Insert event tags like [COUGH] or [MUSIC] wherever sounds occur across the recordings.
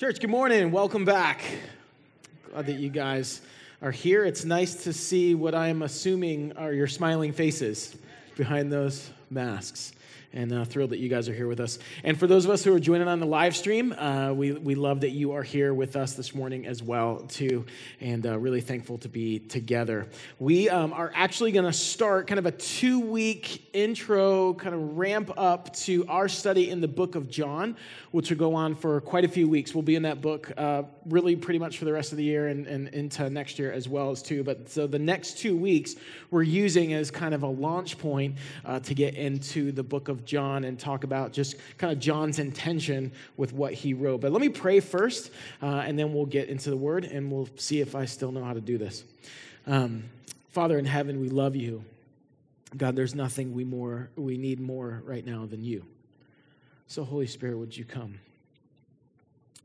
Church, good morning. Welcome back. Glad that you guys are here. It's nice to see what I'm assuming are your smiling faces behind those masks and uh, thrilled that you guys are here with us. And for those of us who are joining on the live stream, uh, we, we love that you are here with us this morning as well, too, and uh, really thankful to be together. We um, are actually going to start kind of a two week intro, kind of ramp up to our study in the book of John, which will go on for quite a few weeks. We'll be in that book uh, really pretty much for the rest of the year and, and into next year as well as too. But so the next two weeks we're using as kind of a launch point uh, to get into the book of John and talk about just kind of John's intention with what he wrote. But let me pray first, uh, and then we'll get into the word, and we'll see if I still know how to do this. Um, Father in heaven, we love you. God, there's nothing we more we need more right now than you. So, Holy Spirit, would you come?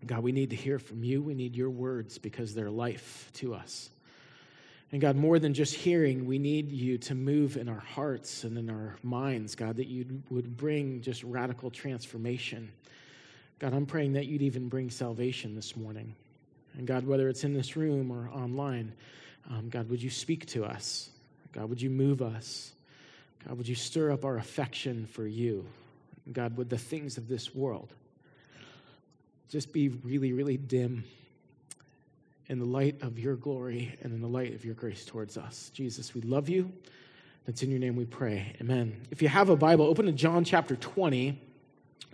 God, we need to hear from you. We need your words because they're life to us. And God, more than just hearing, we need you to move in our hearts and in our minds, God, that you would bring just radical transformation. God, I'm praying that you'd even bring salvation this morning. And God, whether it's in this room or online, um, God, would you speak to us? God, would you move us? God, would you stir up our affection for you? God, would the things of this world just be really, really dim in the light of your glory and in the light of your grace towards us. Jesus, we love you. That's in your name we pray. Amen. If you have a Bible, open to John chapter 20.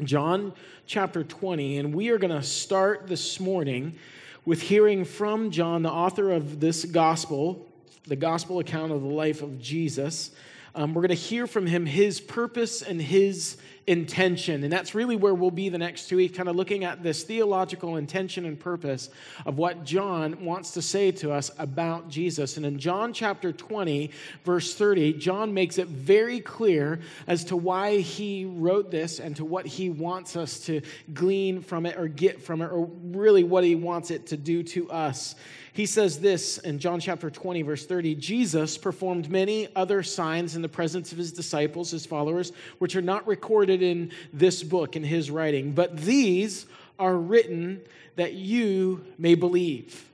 John chapter 20, and we are going to start this morning with hearing from John, the author of this gospel, the gospel account of the life of Jesus. Um, we're going to hear from him his purpose and his intention. And that's really where we'll be the next two weeks, kind of looking at this theological intention and purpose of what John wants to say to us about Jesus. And in John chapter 20, verse 30, John makes it very clear as to why he wrote this and to what he wants us to glean from it or get from it, or really what he wants it to do to us. He says this in John chapter 20, verse 30 Jesus performed many other signs in the presence of his disciples, his followers, which are not recorded in this book, in his writing, but these are written that you may believe.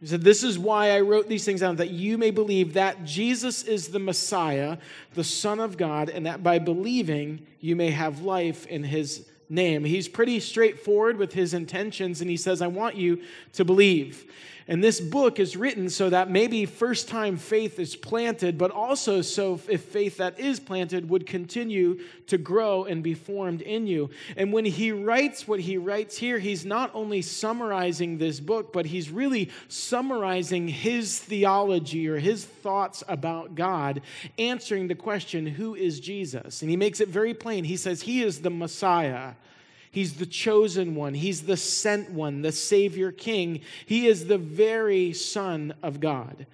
He said, This is why I wrote these things down, that you may believe that Jesus is the Messiah, the Son of God, and that by believing you may have life in his name. He's pretty straightforward with his intentions, and he says, I want you to believe. And this book is written so that maybe first time faith is planted, but also so if faith that is planted would continue to grow and be formed in you. And when he writes what he writes here, he's not only summarizing this book, but he's really summarizing his theology or his thoughts about God, answering the question, Who is Jesus? And he makes it very plain. He says, He is the Messiah. He's the chosen one. He's the sent one, the Savior King. He is the very Son of God.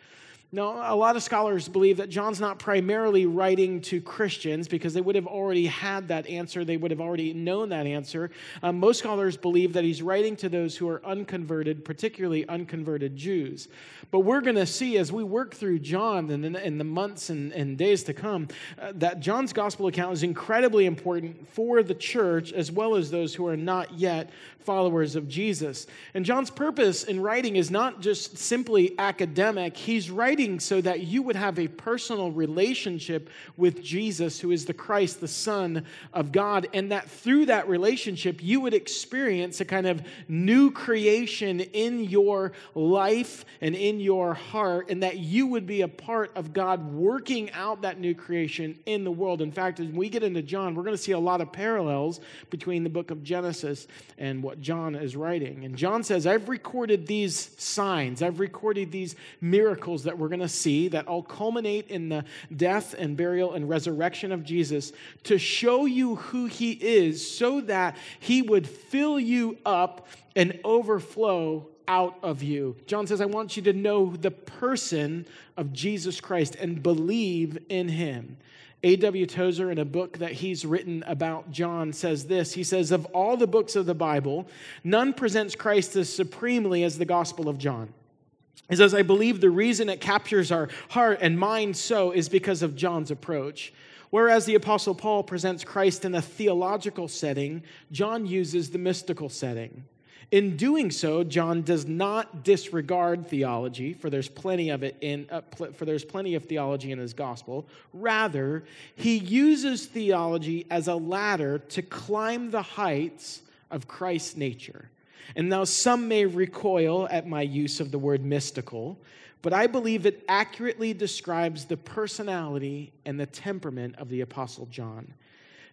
Now, a lot of scholars believe that John's not primarily writing to Christians because they would have already had that answer. They would have already known that answer. Um, most scholars believe that he's writing to those who are unconverted, particularly unconverted Jews. But we're going to see as we work through John in the, in the months and, and, days to come uh, that John's gospel account is incredibly important for the church as well as those who are not yet followers of Jesus. And John's purpose in writing is not just simply academic, he's writing so that you would have a personal relationship with Jesus, who is the Christ, the Son of God, and that through that relationship, you would experience a kind of new creation in your life and in your heart, and that you would be a part of God working out that new creation in the world. In fact, as we get into John, we're going to see a lot of parallels between the book of Genesis and what what John is writing. And John says, I've recorded these signs, I've recorded these miracles that we're going to see that all culminate in the death and burial and resurrection of Jesus to show you who he is so that he would fill you up and overflow out of you. John says, I want you to know the person of Jesus Christ and believe in him. A.W. Tozer, in a book that he's written about John, says this He says, Of all the books of the Bible, none presents Christ as supremely as the Gospel of John. He says, I believe the reason it captures our heart and mind so is because of John's approach. Whereas the Apostle Paul presents Christ in a theological setting, John uses the mystical setting. In doing so, John does not disregard theology, for there's plenty of it in uh, pl- for there's plenty of theology in his gospel. Rather, he uses theology as a ladder to climb the heights of Christ's nature. And now some may recoil at my use of the word mystical, but I believe it accurately describes the personality and the temperament of the apostle John.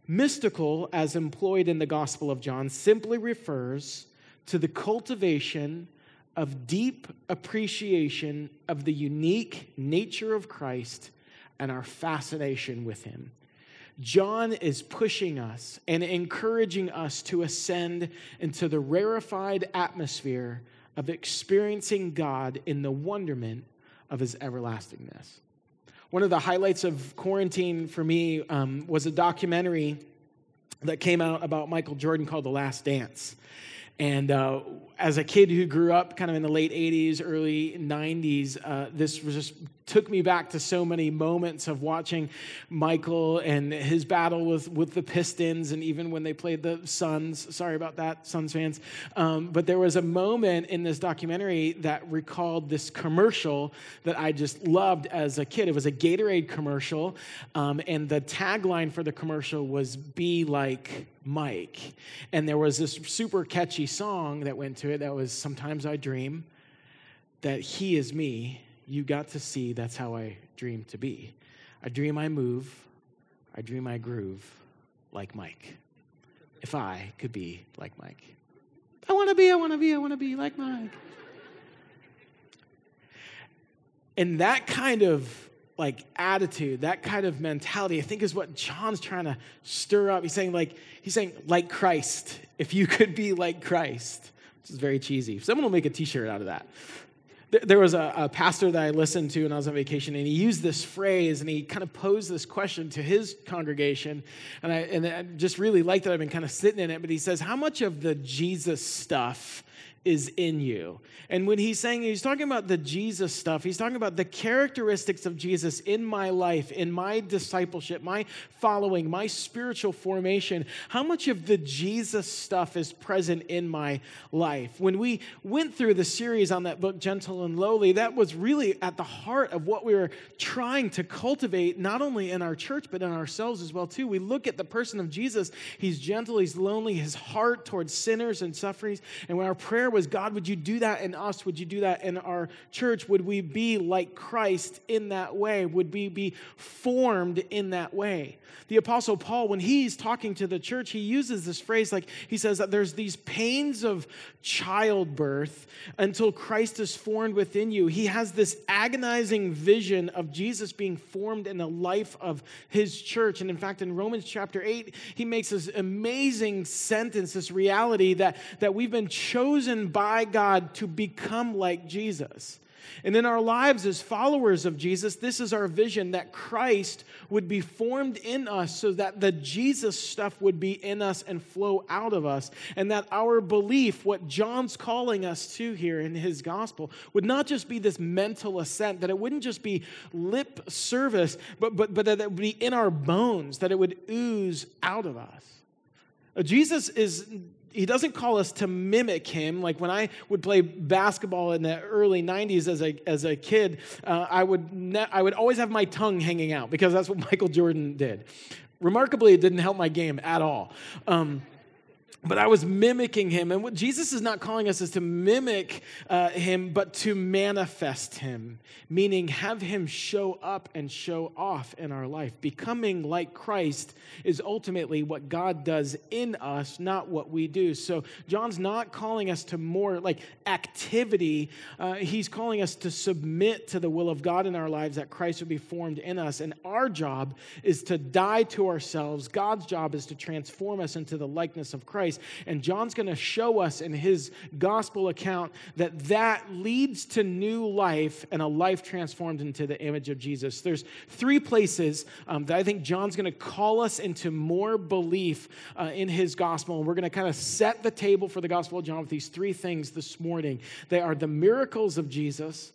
Mystical, as employed in the Gospel of John, simply refers to the cultivation of deep appreciation of the unique nature of Christ and our fascination with him. John is pushing us and encouraging us to ascend into the rarefied atmosphere of experiencing God in the wonderment of his everlastingness. One of the highlights of quarantine for me um, was a documentary that came out about Michael Jordan called The Last Dance. And uh, as a kid who grew up kind of in the late 80s, early 90s, uh, this just took me back to so many moments of watching Michael and his battle with, with the Pistons, and even when they played the Suns. Sorry about that, Suns fans. Um, but there was a moment in this documentary that recalled this commercial that I just loved as a kid. It was a Gatorade commercial, um, and the tagline for the commercial was Be Like Mike. And there was this super catchy song that went to it that was Sometimes I Dream that He is me. You got to see that's how I dream to be. I dream I move, I dream I groove like Mike. If I could be like Mike. I want to be, I want to be, I want to be like Mike. And that kind of like attitude, that kind of mentality, I think is what John's trying to stir up. He's saying, like, he's saying, like Christ, if you could be like Christ. Is very cheesy. Someone will make a t-shirt out of that. There was a, a, pastor that I listened to when I was on vacation, and he used this phrase and he kind of posed this question to his congregation. And I, and I just really liked it. I've been kind of sitting in it, but he says, How much of the Jesus stuff is in you. And when he's saying, he's talking about the Jesus stuff, he's talking about the characteristics of Jesus in my life, in my discipleship, my following, my spiritual formation. How much of the Jesus stuff is present in my life? When we went through the series on that book, Gentle and Lowly, that was really at the heart of what we were trying to cultivate, not only in our church, but in ourselves as well, too. We look at the person of Jesus. He's gentle, he's lonely, his heart towards sinners and sufferings. And when our prayer was, God, would you do that in us? Would you do that in our church? Would we be like Christ in that way? Would we be formed in that way? The Apostle Paul, when he's talking to the church, he uses this phrase like he says that there's these pains of childbirth until Christ is formed within you. He has this agonizing vision of Jesus being formed in the life of his church. And in fact, in Romans chapter 8, he makes this amazing sentence, this reality that, that we've been chosen by God to become like Jesus. And in our lives as followers of Jesus, this is our vision that Christ would be formed in us so that the Jesus stuff would be in us and flow out of us. And that our belief, what John's calling us to here in his gospel, would not just be this mental assent, that it wouldn't just be lip service, but, but, but that it would be in our bones, that it would ooze out of us. Uh, Jesus is he doesn't call us to mimic him. Like when I would play basketball in the early 90s as a, as a kid, uh, I, would ne- I would always have my tongue hanging out because that's what [LAUGHS] Michael Jordan did. Remarkably, it didn't help my game at all. Um, but I was mimicking him. And what Jesus is not calling us is to mimic uh, him, but to manifest him, meaning have him show up and show off in our life. Becoming like Christ is ultimately what God does in us, not what we do. So John's not calling us to more like activity, uh, he's calling us to submit to the will of God in our lives that Christ would be formed in us. And our job is to die to ourselves, God's job is to transform us into the likeness of Christ. And John's going to show us in his gospel account that that leads to new life and a life transformed into the image of Jesus. There's three places um, that I think John's going to call us into more belief uh, in his gospel. And we're going to kind of set the table for the gospel of John with these three things this morning. They are the miracles of Jesus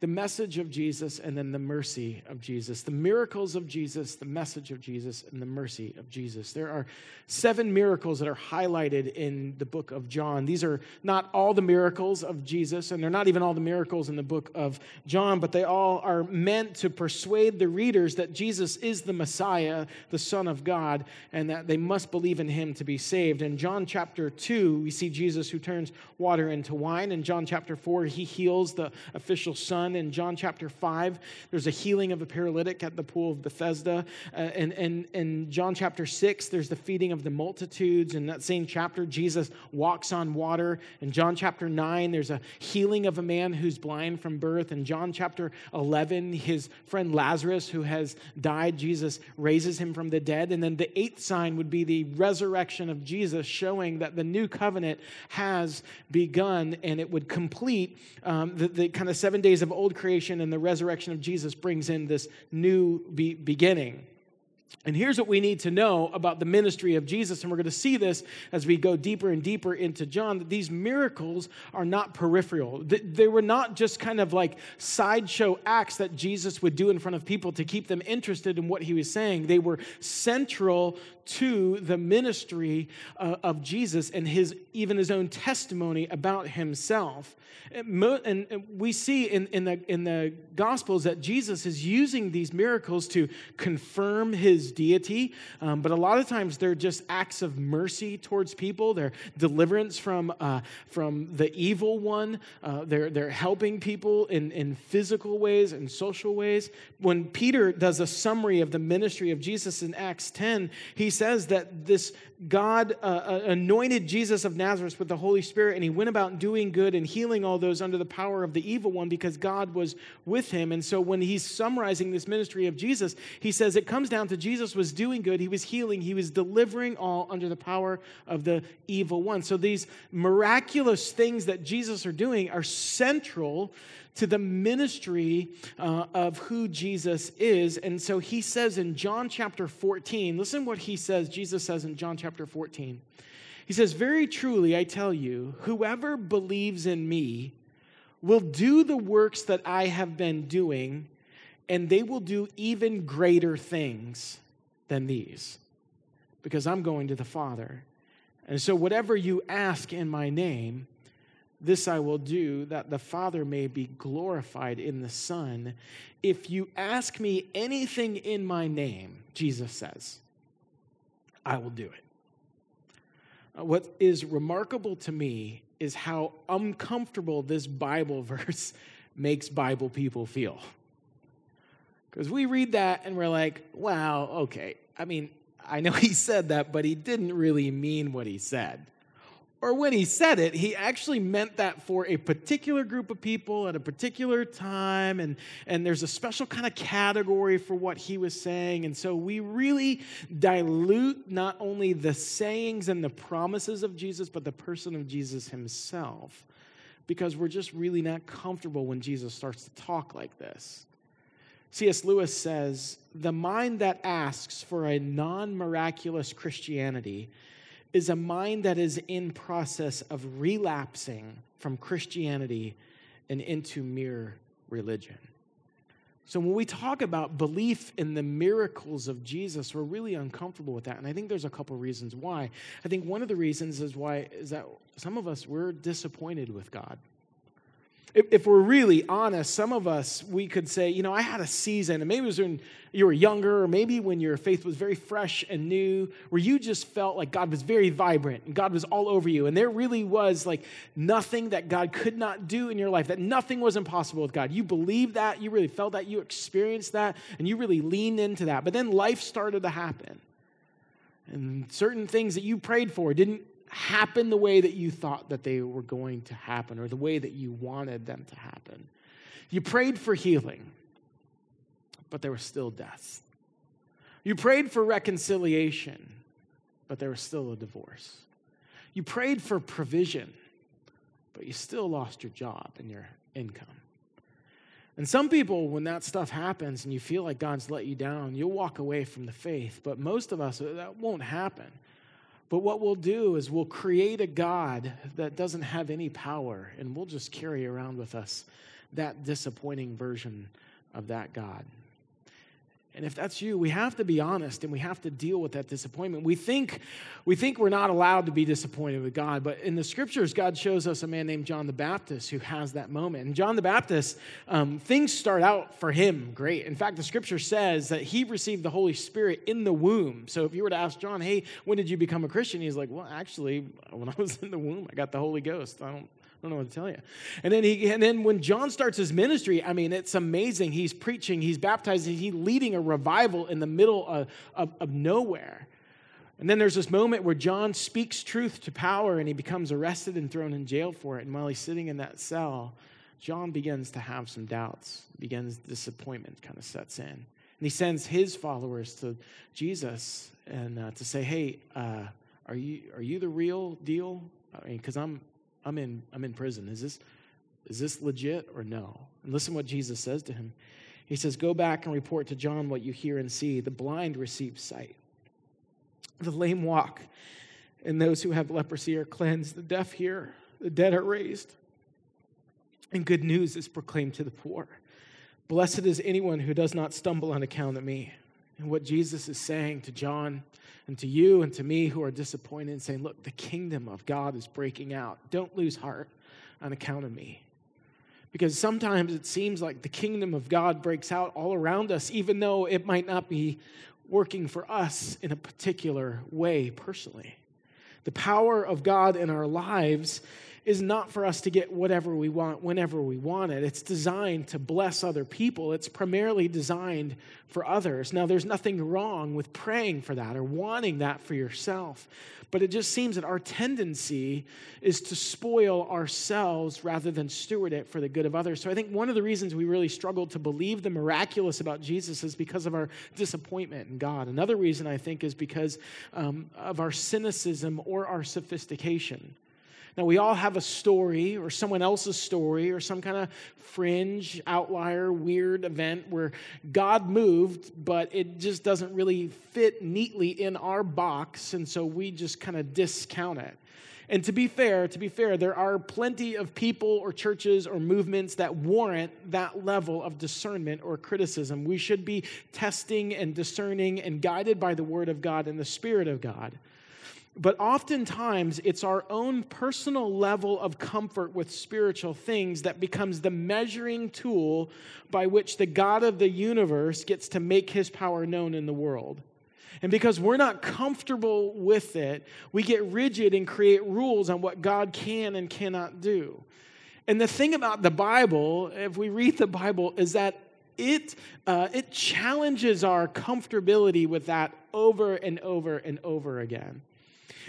the message of Jesus and then the mercy of Jesus. The miracles of Jesus, the message of Jesus, and the mercy of Jesus. There are seven miracles that are highlighted in the book of John. These are not all the miracles of Jesus, and they're not even all the miracles in the book of John, but they all are meant to persuade the readers that Jesus is the Messiah, the Son of God, and that they must believe in him to be saved. In John chapter 2, we see Jesus who turns water into wine. In John chapter 4, he heals the official son done in John chapter 5. There's a healing of a paralytic at the pool of Bethesda. Uh, and, and in John chapter 6, there's the feeding of the multitudes. In that same chapter, Jesus walks on water. In John chapter 9, there's a healing of a man who's blind from birth. In John chapter 11, his friend Lazarus, who has died, Jesus raises him from the dead. And then the eighth sign would be the resurrection of Jesus, showing that the new covenant has begun and it would complete um, the, the kind of seven days of old creation and the resurrection of Jesus brings in this new be- beginning. And here's what we need to know about the ministry of Jesus. And we're going to see this as we go deeper and deeper into John that these miracles are not peripheral. They were not just kind of like sideshow acts that Jesus would do in front of people to keep them interested in what he was saying. They were central to the ministry uh, of Jesus and his even his own testimony about himself. And we see in, in, the, in the Gospels that Jesus is using these miracles to confirm his deity, um, but a lot of times they're just acts of mercy towards people. They're deliverance from, uh, from the evil one. Uh, they're, they're helping people in, in physical ways and social ways. When Peter does a summary of the ministry of Jesus in Acts 10, he says that this God uh, uh, anointed Jesus of Nazareth with the Holy Spirit, and he went about doing good and healing all those under the power of the evil one because God was with him. And so when he's summarizing this ministry of Jesus, he says it comes down to Jesus was doing good, he was healing, he was delivering all under the power of the evil one. So these miraculous things that Jesus are doing are central to the ministry uh, of who Jesus is. And so he says in John chapter 14, listen what he says, Jesus says in John chapter 14. He says, Very truly, I tell you, whoever believes in me will do the works that I have been doing, and they will do even greater things than these, because I'm going to the Father. And so, whatever you ask in my name, this I will do, that the Father may be glorified in the Son. If you ask me anything in my name, Jesus says, I will do it. Uh, what is remarkable to me is how uncomfortable this Bible [LAUGHS] verse makes Bible people feel. Because we read that and we're like, wow, okay. I mean, I know [LAUGHS] he said that, but he didn't really mean what he said or when he said it, he actually meant that for a particular group of people at a particular time. And, and there's a special kind of category for what he was saying. And so we really dilute not only the sayings and the promises of Jesus, but the person of Jesus himself, because we're just really not comfortable when Jesus starts to talk like this. C.S. Lewis says, The mind that asks for a non miraculous Christianity is a mind that is in process of relapsing from Christianity and into mere religion. So when we talk about belief in the miracles of Jesus, we're really uncomfortable with that. And I think there's a couple reasons why. I think one of the reasons is why is that some of us we're disappointed with God. If, we're really honest, some of us, we could say, you know, I had a season, and maybe it was when you were younger, or maybe when your faith was very fresh and new, where you just felt like God was very vibrant and God was all over you. And there really was like nothing that God could not do in your life, that nothing was impossible with God. You believed that, you really felt that, you experienced that, and you really leaned into that. But then life started to happen. And certain things that you prayed for didn't happen the way that you thought that they were going to happen or the way that you wanted them to happen. You prayed for healing, but there was still death. You prayed for reconciliation, but there was still a divorce. You prayed for provision, but you still lost your job and your income. And some people, when that stuff happens and you feel like God's let you down, you'll walk away from the faith. But most of us, that won't happen. But what we'll do is we'll create a God that doesn't have any power, and we'll just carry around with us that disappointing version of that God. And if that's you, we have to be honest and we have to deal with that disappointment. We think, we think we're not allowed to be disappointed with God, but in the scriptures, God shows us a man named John the Baptist who has that moment. And John the Baptist, um, things start out for him great. In fact, the scripture says that he received the Holy Spirit in the womb. So if you were to ask John, hey, when did you become a Christian? He's like, well, actually, when I was in the womb, I got the Holy Ghost. I don't, I don't know what to tell you. And then he and then when John starts his ministry, I mean, it's amazing. He's preaching, he's baptizing, he's leading a revival in the middle of, of, of nowhere. And then there's this moment where John speaks truth to power and he becomes arrested and thrown in jail for it. And while he's sitting in that cell, John begins to have some doubts, begins disappointment kind of sets in. And he sends his followers to Jesus and uh, to say, hey, uh, are, you, are you the real deal? I mean, because I'm, I'm in, I'm in prison. Is this, is this legit or no? And listen what Jesus says to him. He says, Go back and report to John what you hear and see. The blind receive sight, the lame walk, and those who have leprosy are cleansed. The deaf hear, the dead are raised, and good news is proclaimed to the poor. Blessed is anyone who does not stumble on account of me. And what Jesus is saying to John and to you and to me who are disappointed and saying, Look, the kingdom of God is breaking out. Don't lose heart on account of me. Because sometimes it seems like the kingdom of God breaks out all around us, even though it might not be working for us in a particular way personally. The power of God in our lives is not for us to get whatever we want whenever we want it. It's designed to bless other people. It's primarily designed for others. Now, there's nothing wrong with praying for that or wanting that for yourself, but it just seems that our tendency is to spoil ourselves rather than steward it for the good of others. So I think one of the reasons we really struggle to believe the miraculous about Jesus is because of our disappointment in God. Another reason I think is because um, of our cynicism or our sophistication. Now, we all have a story or someone else's story or some kind of fringe, outlier, weird event where God moved, but it just doesn't really fit neatly in our box, and so we just kind of discount it. And to be fair, to be fair, there are plenty of people or churches or movements that warrant that level of discernment or criticism. We should be testing and discerning and guided by the Word of God and the Spirit of God. But oftentimes, it's our own personal level of comfort with spiritual things that becomes the measuring tool by which the God of the universe gets to make his power known in the world. And because we're not comfortable with it, we get rigid and create rules on what God can and cannot do. And the thing about the Bible, if we read the Bible, is that it, uh, it challenges our comfortability with that over and over and over again.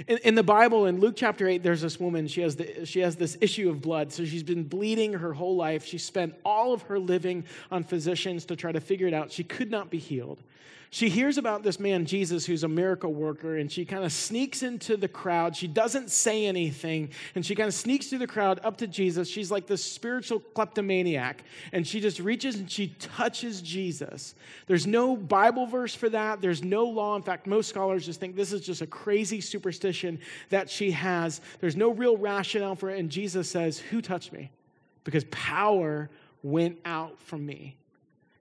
In, in, the Bible, in Luke chapter 8, there's this woman. She has, the, she has this issue of blood. So she's been bleeding her whole life. She spent all of her living on physicians to try to figure it out. She could not be healed she hears about this man, Jesus, who's a miracle worker, and she kind of sneaks into the crowd. She doesn't say anything, and she kind of sneaks through the crowd up to Jesus. She's like this spiritual kleptomaniac, and she just reaches and she touches Jesus. There's no Bible verse for that, there's no law. In fact, most scholars just think this is just a crazy superstition that she has. There's no real rationale for it, and Jesus says, Who touched me? Because power went out from me.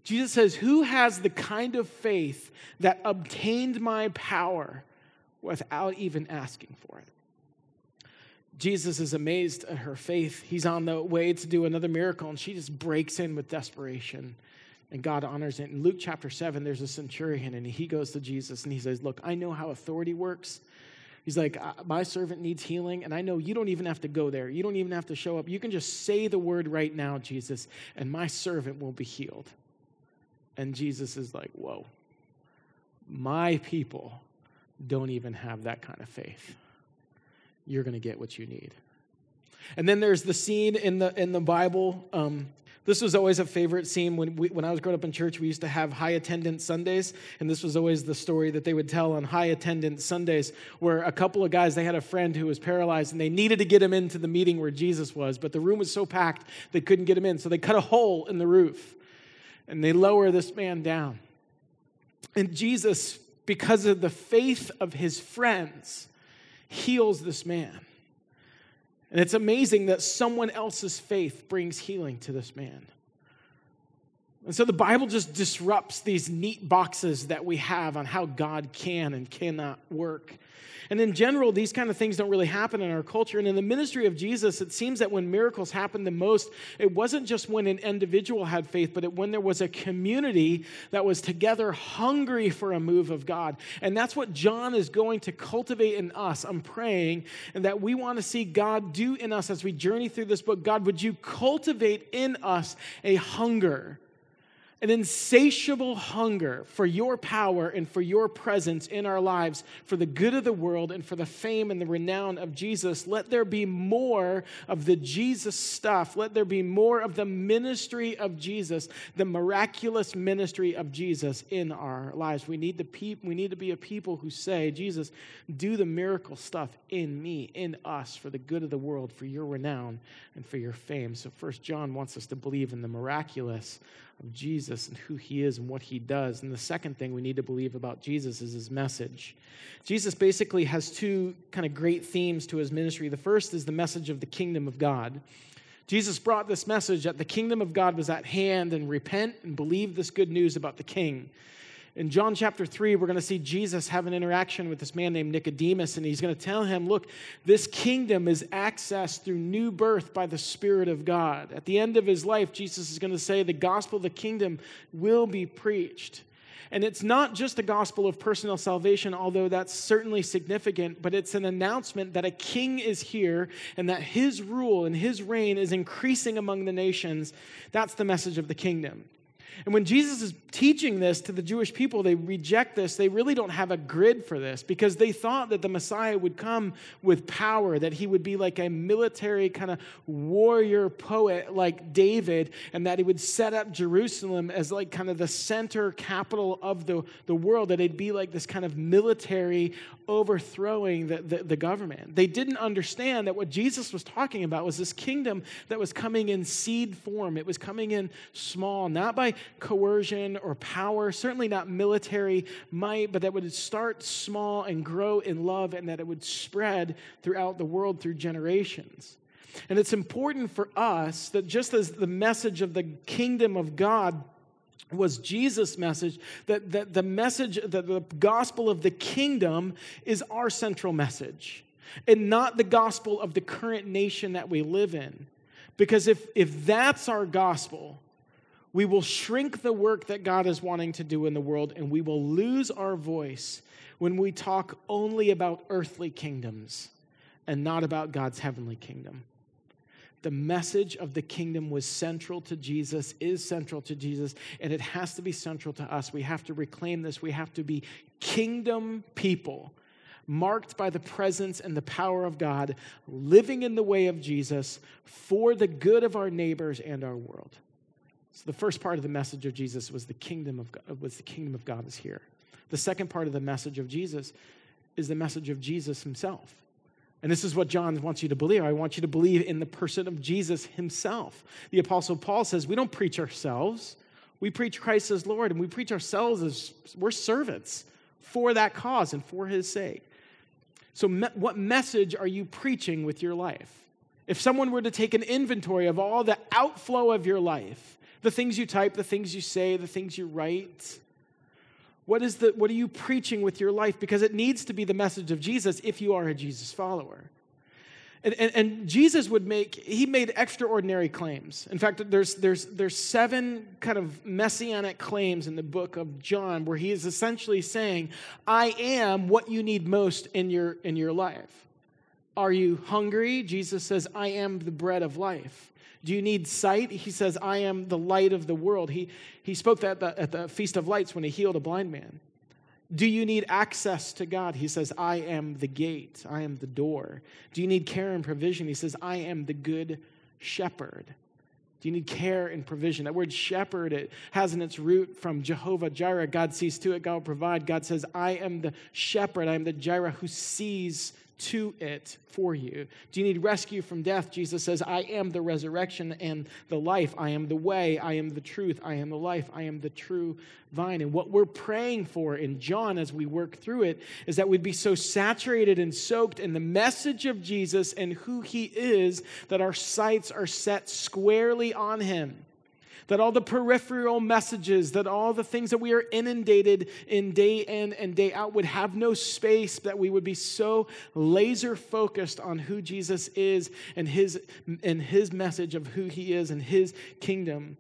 Jesus says, Who has the kind of faith that obtained my power without even asking for it? Jesus is amazed at her faith. He's on the way to do another miracle, and she just breaks in with desperation. And God honors it. In Luke chapter 7, there's a centurion, and he goes to Jesus and he says, Look, I know how authority works. He's like, My servant needs healing, and I know you don't even have to go there. You don't even have to show up. You can just say the word right now, Jesus, and my servant will be healed. And Jesus is like, whoa, my people don't even have that kind of faith. You're going to get what you need. And then there's the scene in the, in the Bible. Um, this was always a favorite scene when, we, when I was growing up in church. We used to have high attendance Sundays, and this was always the story that they would tell on high attendance Sundays, where a couple of guys they had a friend who was paralyzed, and they needed to get him into the meeting where Jesus was, but the room was so packed they couldn't get him in, so they cut a hole in the roof and they lower this man down. And Jesus, because of the faith of his friends, heals this man. And it's amazing that someone else's faith brings healing to this man. And so the Bible just disrupts these neat boxes that we have on how God can and cannot work. And in general, these kind of things don't really happen in our culture. And in the ministry of Jesus, it seems that when miracles happened the most, it wasn't just when an individual had faith, but it, when there was a community that was together hungry for a move of God. And that's what John is going to cultivate in us. I'm praying and that we want to see God do in us as we journey through this book. God, would you cultivate in us a hunger? An insatiable hunger for your power and for your presence in our lives, for the good of the world and for the fame and the renown of Jesus. Let there be more of the Jesus stuff. Let there be more of the ministry of Jesus, the miraculous ministry of Jesus in our lives. We need, to pe- we need to be a people who say, Jesus, do the miracle stuff in me, in us, for the good of the world, for your renown and for your fame. So, First John wants us to believe in the miraculous of Jesus and who he is and what he does. And the second thing we need to believe about Jesus is his message. Jesus basically has two kind of great themes to his ministry. The first is the message of the kingdom of God. Jesus brought this message that the kingdom of God was at hand and repent and believe this good news about the king. In John chapter 3, we're going to see Jesus have an interaction with this man named Nicodemus, and he's going to tell him, Look, this kingdom is accessed through new birth by the Spirit of God. At the end of his life, Jesus is going to say, The gospel of the kingdom will be preached. And it's not just a gospel of personal salvation, although that's certainly significant, but it's an announcement that a king is here and that his rule and his reign is increasing among the nations. That's the message of the kingdom. And when Jesus is teaching this to the Jewish people, they reject this. They really don't have a grid for this because they thought that the Messiah would come with power, that he would be like a military kind of warrior poet like David, and that he would set up Jerusalem as like kind of the center capital of the, the world, that it'd be like this kind of military overthrowing the, the, the government. They didn't understand that what Jesus was talking about was this kingdom that was coming in seed form, it was coming in small, not by coercion or power, certainly not military might, but that would start small and grow in love and that it would spread throughout the world through generations. And it's important for us that just as the message of the kingdom of God was Jesus' message, that, that the message, that the gospel of the kingdom is our central message, and not the gospel of the current nation that we live in. Because if, if that's our gospel, we will shrink the work that God is wanting to do in the world, and we will lose our voice when we talk only about earthly kingdoms and not about God's heavenly kingdom. The message of the kingdom was central to Jesus, is central to Jesus, and it has to be central to us. We have to reclaim this. We have to be kingdom people, marked by the presence and the power of God, living in the way of Jesus for the good of our neighbors and our world. So the first part of the message of Jesus was the kingdom of God, was the kingdom of God is here. The second part of the message of Jesus is the message of Jesus himself. And this is what John wants you to believe. I want you to believe in the person of Jesus himself. The apostle Paul says, "We don't preach ourselves. We preach Christ as Lord, and we preach ourselves as we're servants for that cause and for his sake." So me- what message are you preaching with your life? If someone were to take an inventory of all the outflow of your life, the things you type, the things you say, the things you write. What, is the, what are you preaching with your life? Because it needs to be the message of Jesus if you are a Jesus follower. And, and, and, Jesus would make, he made extraordinary claims. In fact, there's, there's, there's seven kind of messianic claims in the book of John where he is essentially saying, I am what you need most in your, in your life. Are you hungry? Jesus says, I am the bread of life. Do you need sight? He says, I am the light of the world. He, he spoke that at the, at the Feast of Lights when he healed a blind man. Do you need access to God? He says, I am the gate, I am the door. Do you need care and provision? He says, I am the good shepherd. Do you need care and provision? That word shepherd, it has in its root from Jehovah Jireh. God sees to it, God will provide. God says, I am the shepherd, I am the Jireh who sees to it for you. Do you need rescue from death? Jesus says, I am the resurrection and the life. I am the way. I am the truth. I am the life. I am the true vine. And what we're praying for in John as we work through it is that we'd be so saturated and soaked in the message of Jesus and who he is that our sights are set squarely on him that all the peripheral messages, that all the things that we are inundated in day in and day out would have no space, that we would be so laser focused on who Jesus is and his, and his message of who he is and his kingdom.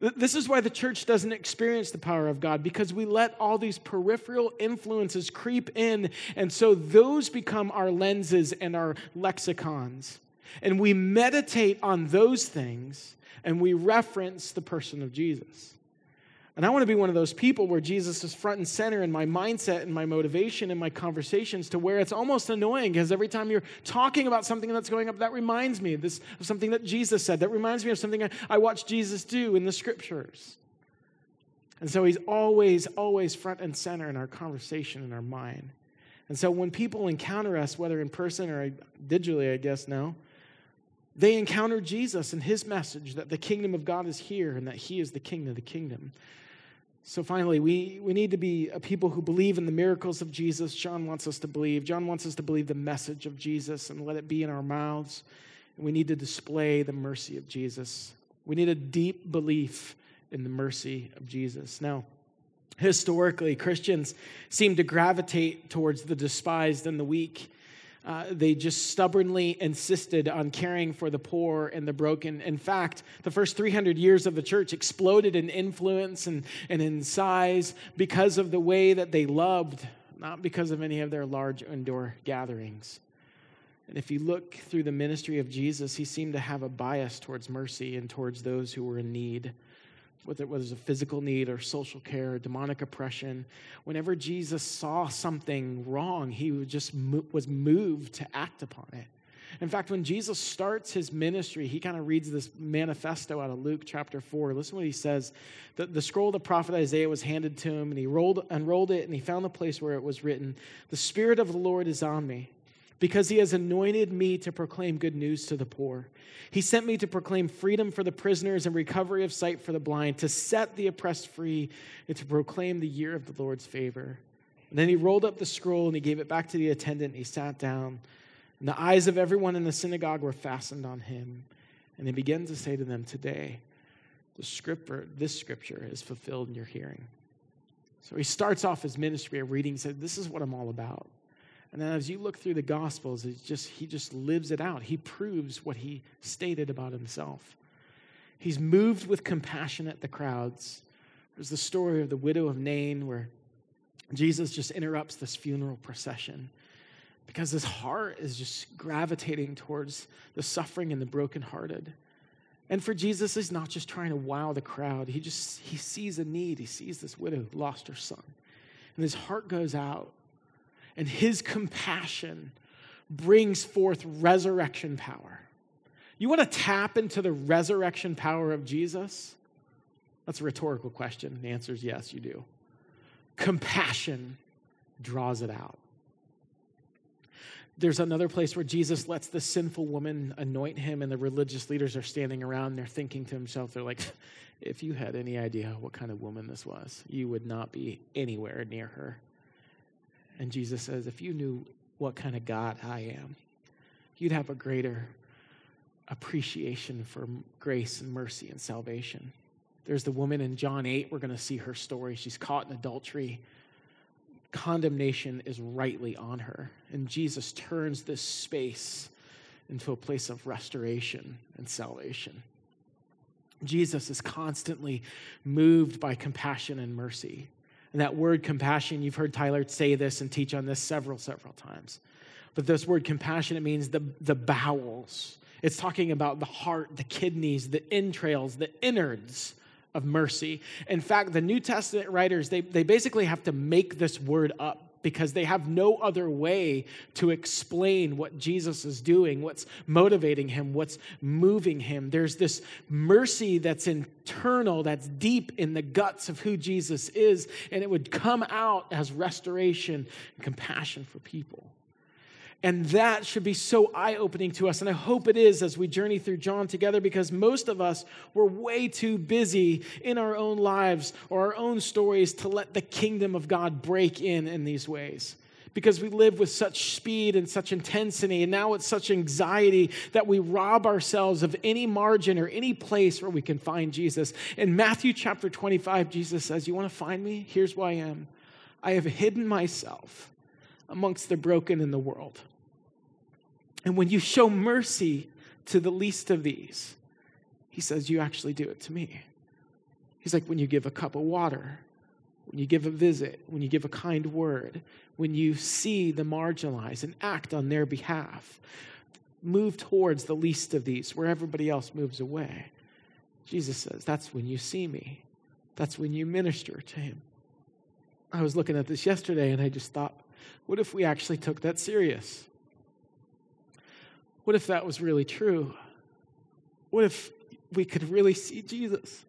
This is why the church doesn't experience the power of God because we let all these peripheral influences creep in. And so those become our lenses and our lexicons. And we meditate on those things and we reference the person of Jesus. And I want to be one of those people where Jesus is front and center in my mindset and my motivation and my conversations to where it's almost annoying because every time you're talking about something that's going up, that reminds me of, this, of something that Jesus said. That reminds me of something I, I watched Jesus do in the scriptures. And so he's always, always front and center in our conversation in our mind. And so when people encounter us, whether in person or digitally, I guess now, they encountered Jesus and his message that the kingdom of God is here and that he is the king of the kingdom. So finally, we, we need to be a people who believe in the miracles of Jesus. John wants us to believe. John wants us to believe the message of Jesus and let it be in our mouths. And we need to display the mercy of Jesus. We need a deep belief in the mercy of Jesus. Now, historically, Christians seem to gravitate towards the despised and the weak. Uh, they just stubbornly insisted on caring for the poor and the broken. In fact, the first 300 years of the church exploded in influence and, and in size because of the way that they loved, not because of any of their large indoor gatherings. And if you look through the ministry of Jesus, he seemed to have a bias towards mercy and towards those who were in need whether it was a physical need or social care, demonic oppression, whenever Jesus saw something wrong, he just was moved to act upon it. In fact, when Jesus starts his ministry, he kind of reads this manifesto out of Luke chapter 4. Listen what he says. The, the scroll of the prophet Isaiah was handed to him, and he rolled, unrolled it, and he found the place where it was written The Spirit of the Lord is on me because he has anointed me to proclaim good news to the poor. He sent me to proclaim freedom for the prisoners and recovery of sight for the blind, to set the oppressed free, and to proclaim the year of the Lord's favor. And then he rolled up the scroll and he gave it back to the attendant. And he sat down, and the eyes of everyone in the synagogue were fastened on him. And he began to say to them, Today, the scripture, this scripture is fulfilled in your hearing. So he starts off his ministry of reading, said, This is what I'm all about. And then as you look through the Gospels, it's just, he just lives it out. He proves what he stated about himself. He's moved with compassion at the crowds. There's the story of the widow of Nain where Jesus just interrupts this funeral procession because his heart is just gravitating towards the suffering and the brokenhearted. And for Jesus, he's not just trying to wow the crowd. He just he sees a need. He sees this widow who lost her son. And his heart goes out and his compassion brings forth resurrection power. You want to tap into the resurrection power of Jesus? That's a rhetorical question. The answer is yes, you do. Compassion draws it out. There's another place where Jesus lets the sinful woman anoint him, and the religious leaders are standing around. They're thinking to themselves, they're like, if you had any idea what kind of woman this was, you would not be anywhere near her. And Jesus says, if you knew what kind of God I am, you'd have a greater appreciation for grace and mercy and salvation. There's the woman in John 8. We're going to see her story. She's caught in adultery. Condemnation is rightly on her. And Jesus turns this space into a place of restoration and salvation. Jesus is constantly moved by compassion and mercy. And that word compassion, you've heard Tyler say this and teach on this several, several times. But this word compassion, it means the, the bowels. It's talking about the heart, the kidneys, the entrails, the innards of mercy. In fact, the New Testament writers, they, they basically have to make this word up because they have no other way to explain what Jesus is doing, what's motivating him, what's moving him. There's this mercy that's internal, that's deep in the guts of who Jesus is, and it would come out as restoration and compassion for people. And that should be so eye opening to us. And I hope it is as we journey through John together because most of us were way too busy in our own lives or our own stories to let the kingdom of God break in in these ways. Because we live with such speed and such intensity, and now it's such anxiety that we rob ourselves of any margin or any place where we can find Jesus. In Matthew chapter 25, Jesus says, You want to find me? Here's where I am. I have hidden myself amongst the broken in the world. And when you show mercy to the least of these, he says, You actually do it to me. He's like, When you give a cup of water, when you give a visit, when you give a kind word, when you see the marginalized and act on their behalf, move towards the least of these where everybody else moves away. Jesus says, That's when you see me. That's when you minister to him. I was looking at this yesterday and I just thought, what if we actually took that serious? What if that was really true? What if we could really see Jesus?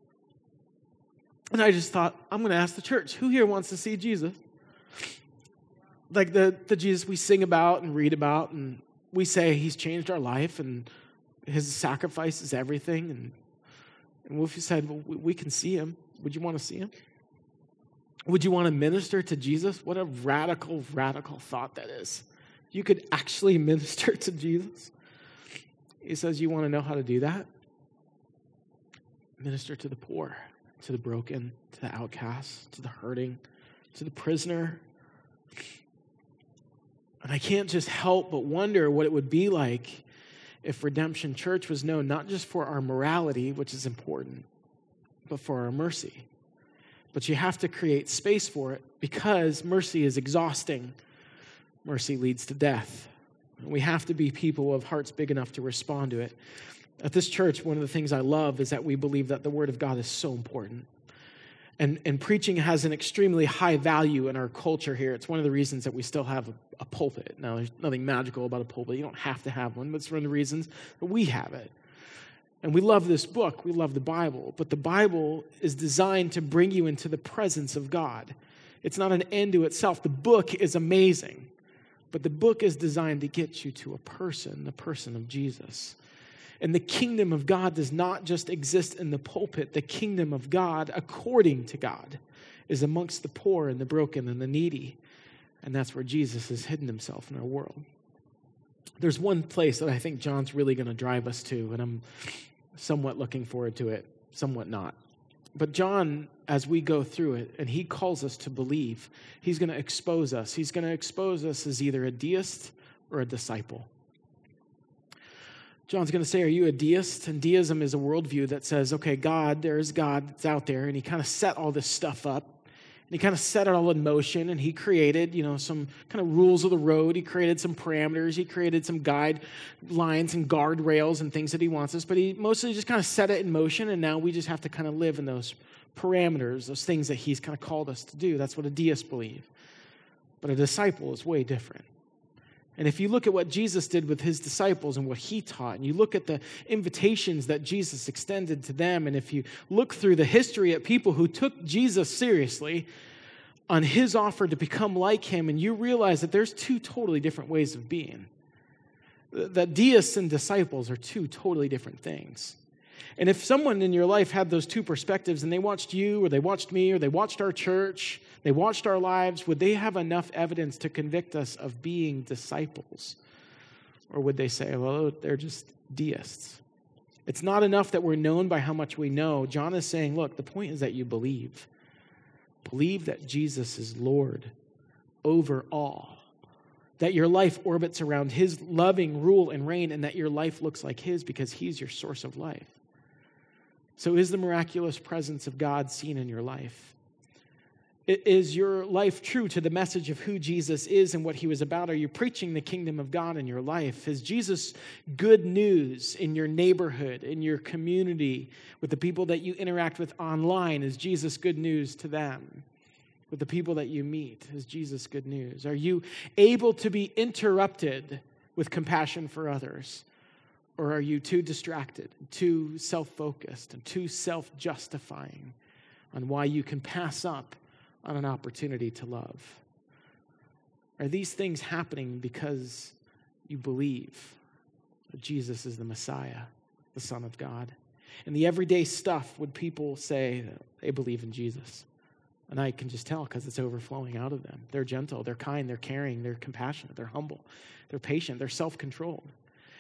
And I just thought, I'm going to ask the church who here wants to see Jesus? Like the, the Jesus we sing about and read about, and we say he's changed our life and his sacrifice is everything. And, and you said, well, we, we can see him, would you want to see him? Would you want to minister to Jesus? What a radical, radical thought that is. You could actually [LAUGHS] minister to Jesus. He says, You want to know how to do that? Minister to the poor, to the broken, to the outcast, to the hurting, to the prisoner. And I can't just help but wonder what it would be like if Redemption Church was known not just for our morality, which is important, but for our mercy. But you have to create space for it because mercy is exhausting. Mercy leads to death. We have to be people of hearts big enough to respond to it. At this church, one of the things I love is that we believe that the Word of God is so important. And, and preaching has an extremely high value in our culture here. It's one of the reasons that we still have a, a pulpit. Now, there's nothing magical about a pulpit. You don't have to have one, but it's one of the reasons that we have it. And we love this book, we love the Bible, but the Bible is designed to bring you into the presence of God. It's not an end to itself. The book is amazing, but the book is designed to get you to a person, the person of Jesus. And the kingdom of God does not just exist in the pulpit, the kingdom of God, according to God, is amongst the poor and the broken and the needy. And that's where Jesus has hidden himself in our world. There's one place that I think John's really going to drive us to, and I'm somewhat looking forward to it, somewhat not. But John, as we go through it, and he calls us to believe, he's going to expose us. He's going to expose us as either a deist or a disciple. John's going to say, Are you a deist? And deism is a worldview that says, okay, God, there's God that's out there, and he kind of set all this stuff up and he kind of set it all in motion and he created, you know, some kind of rules of the road. He created some parameters. He created some guidelines and guardrails and things that he wants us. But he mostly just kind of set it in motion. And now we just have to kind of live in those parameters, those things that he's kind of called us to do. That's what a deist believe. But a disciple is way different. And if you look at what Jesus did with his disciples and what he taught, and you look at the invitations that Jesus extended to them, and if you look through the history at people who took Jesus seriously on his offer to become like him, and you realize that there's two totally different ways of being. That deists and disciples are two totally different things. And if someone in your life had those two perspectives and they watched you or they watched me or they watched our church, they watched our lives, would they have enough evidence to convict us of being disciples? Or would they say, well, they're just deists? It's not enough that we're known by how much we know. John is saying, look, the point is that you believe. Believe that Jesus is Lord over all. That your life orbits around his loving rule and reign, and that your life looks like his because he's your source of life. So, is the miraculous presence of God seen in your life? Is your life true to the message of who Jesus is and what he was about? Are you preaching the kingdom of God in your life? Is Jesus good news in your neighborhood, in your community, with the people that you interact with online? Is Jesus good news to them? With the people that you meet, is Jesus good news? Are you able to be interrupted with compassion for others? Or are you too distracted, too self focused, and too self justifying on why you can pass up on an opportunity to love? Are these things happening because you believe that Jesus is the Messiah, the Son of God? In the everyday stuff, would people say they believe in Jesus? And I can just tell because it's overflowing out of them. They're gentle, they're kind, they're caring, they're compassionate, they're humble, they're patient, they're self controlled.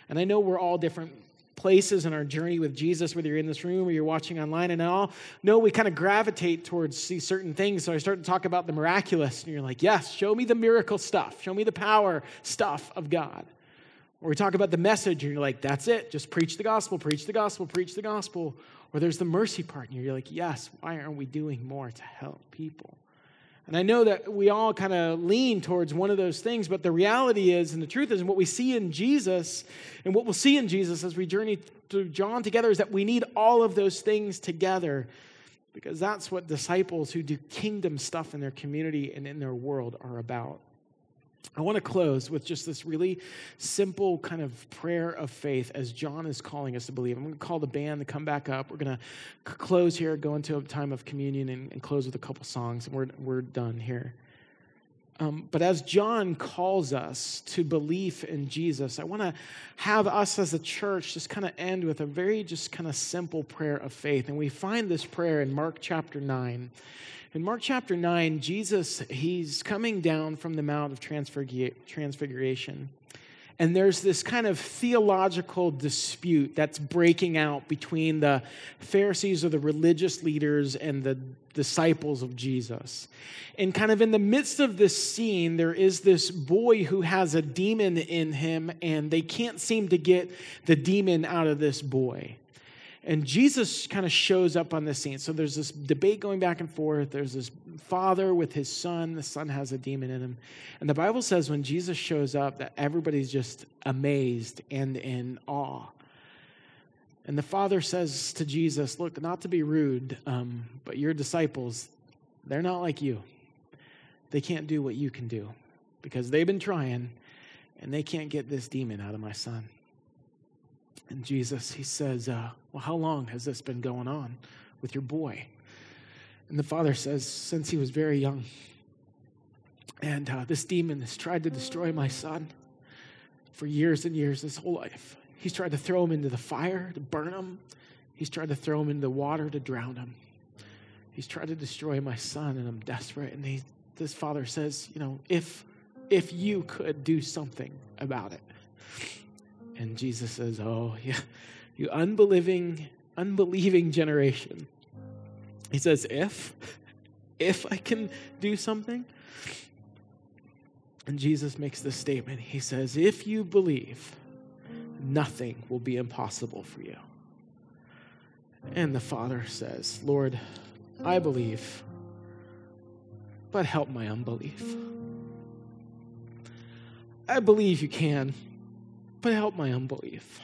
And I know we're all different places in our journey with Jesus, whether you're in this room or you're watching online, and all know we kind of gravitate towards these certain things. So I start to talk about the miraculous, and you're like, yes, show me the miracle stuff, show me the power stuff of God. Or we talk about the message, and you're like, that's it, just preach the gospel, preach the gospel, preach the gospel. Or there's the mercy part, and you're like, yes, why aren't we doing more to help people? And I know that we all kind of lean towards one of those things, but the reality is, and the truth is, and what we see in Jesus, and what we'll see in Jesus as we journey through John together, is that we need all of those things together because that's what disciples who do kingdom stuff in their community and in their world are about. I want to close with just this really simple kind of prayer of faith as John is calling us to believe. I'm going to call the band to come back up. We're going to close here, go into a time of communion, and, and close with a couple songs, and we're, we're done here. Um, but as John calls us to belief in Jesus, I want to have us as a church just kind of end with a very just kind of simple prayer of faith. And we find this prayer in Mark chapter 9. In Mark chapter 9, Jesus, he's coming down from the Mount of Transfiguration. And there's this kind of theological dispute that's breaking out between the Pharisees or the religious leaders and the disciples of Jesus. And kind of in the midst of this scene, there is this boy who has a demon in him, and they can't seem to get the demon out of this boy. And Jesus kind of shows up on the scene. So there's this debate going back and forth. There's this father with his son. The son has a demon in him. And the Bible says when Jesus shows up, that everybody's just amazed and in awe. And the father says to Jesus, Look, not to be rude, um, but your disciples, they're not like you. They can't do what you can do because they've been trying and they can't get this demon out of my son. And Jesus, he says, uh, Well, how long has this been going on with your boy? And the father says, Since he was very young. And uh, this demon has tried to destroy my son for years and years, his whole life. He's tried to throw him into the fire to burn him, he's tried to throw him into the water to drown him. He's tried to destroy my son, and I'm desperate. And he, this father says, You know, if, if you could do something about it. And Jesus says, Oh, yeah, you unbelieving, unbelieving generation. He says, If, if I can do something. And Jesus makes this statement. He says, If you believe, nothing will be impossible for you. And the Father says, Lord, I believe, but help my unbelief. I believe you can but help my unbelief.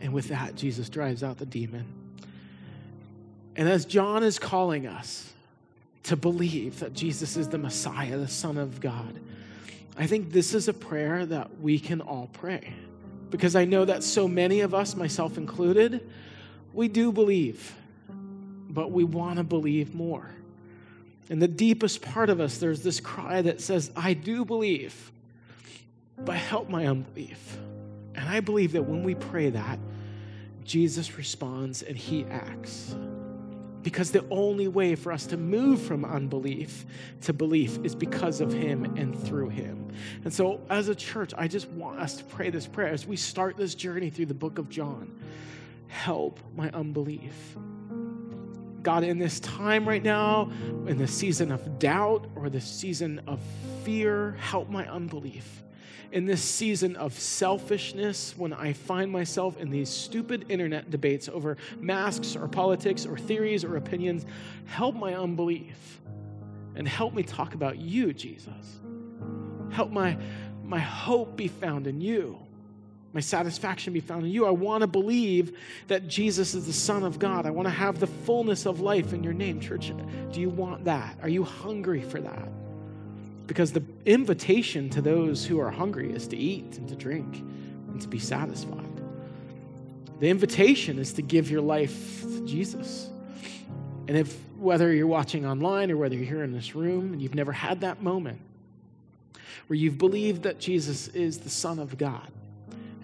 And with that, Jesus drives out the demon. And as John is calling us to believe that Jesus is the Messiah, the Son of God, I think this is a prayer that we can all pray. Because I know that so many of us, myself included, we do believe, but we want to believe more. In the deepest part of us, there's this cry that says, I do believe, but help my unbelief. And I believe that when we pray that, Jesus responds and he acts. Because the only way for us to move from unbelief to belief is because of him and through him. And so, as a church, I just want us to pray this prayer as we start this journey through the book of John. Help my unbelief. God, in this time right now, in the season of doubt or the season of fear, help my unbelief in this season of selfishness when I find myself in these stupid internet debates over masks or politics or theories or opinions, help my unbelief and help me talk about you, Jesus. Help my, my hope be found in you, my satisfaction be found in you. I want to believe that Jesus is the Son of God. I want to have the fullness of life in your name, church. Do you want that? Are you hungry for that? Because the invitation to those who are hungry is to eat and to drink and to be satisfied. The invitation is to give your life to Jesus. And if whether you're watching online or whether you're here in this room and you've never had that moment, where you've believed that Jesus is the Son of God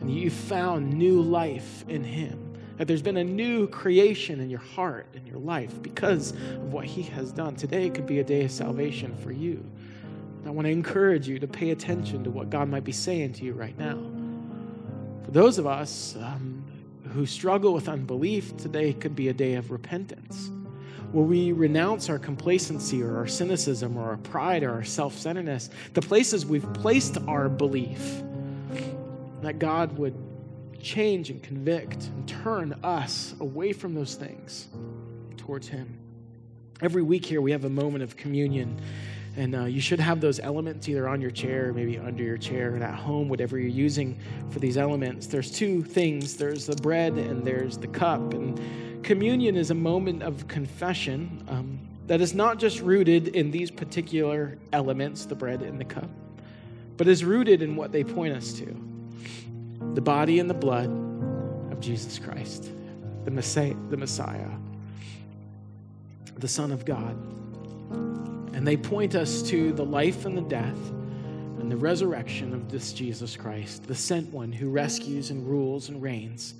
and you've found new life in Him. That there's been a new creation in your heart and your life because of what He has done. Today could be a day of salvation for you. I want to encourage you to pay attention to what God might be saying to you right now. For those of us um, who struggle with unbelief, today could be a day of repentance where we renounce our complacency or our cynicism or our pride or our self centeredness, the places we've placed our belief, that God would change and convict and turn us away from those things towards Him. Every week here, we have a moment of communion. And uh, you should have those elements either on your chair, maybe under your chair, and at home, whatever you're using for these elements. There's two things there's the bread and there's the cup. And communion is a moment of confession um, that is not just rooted in these particular elements, the bread and the cup, but is rooted in what they point us to the body and the blood of Jesus Christ, the Messiah, the, Messiah, the Son of God. And they point us to the life and the death and the resurrection of this Jesus Christ, the sent one who rescues and rules and reigns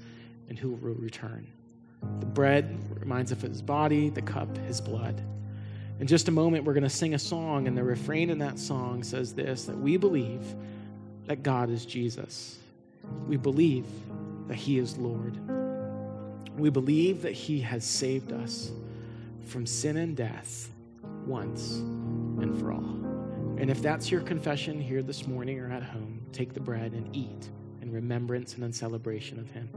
and who will return. The bread reminds us of his body, the cup, his blood. In just a moment, we're going to sing a song, and the refrain in that song says this that we believe that God is Jesus. We believe that he is Lord. We believe that he has saved us from sin and death once and for all. And if that's your confession here this morning or at home, take the bread and eat in remembrance and in celebration of him.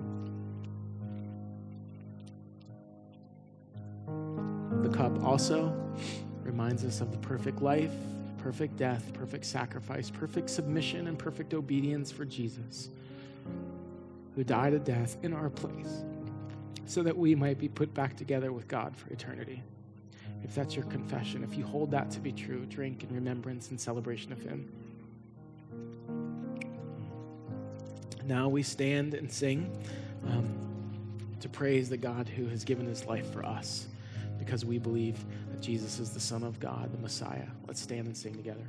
The cup also reminds us of the perfect life, perfect death, perfect sacrifice, perfect submission, and perfect obedience for Jesus, who died a death in our place so that we might be put back together with God for eternity if that's your confession, if you hold that to be true, drink in remembrance and celebration of Him. Now we stand and sing um, to praise the God who has given His life for us because we believe that Jesus is the Son of God, the Messiah. Let's stand and sing together.